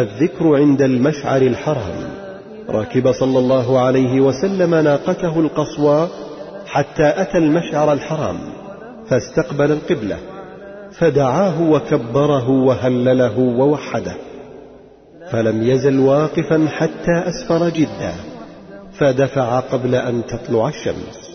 الذكر عند المشعر الحرام. ركب صلى الله عليه وسلم ناقته القصوى حتى أتى المشعر الحرام فاستقبل القبلة فدعاه وكبره وهلله ووحده فلم يزل واقفا حتى أسفر جدا فدفع قبل أن تطلع الشمس.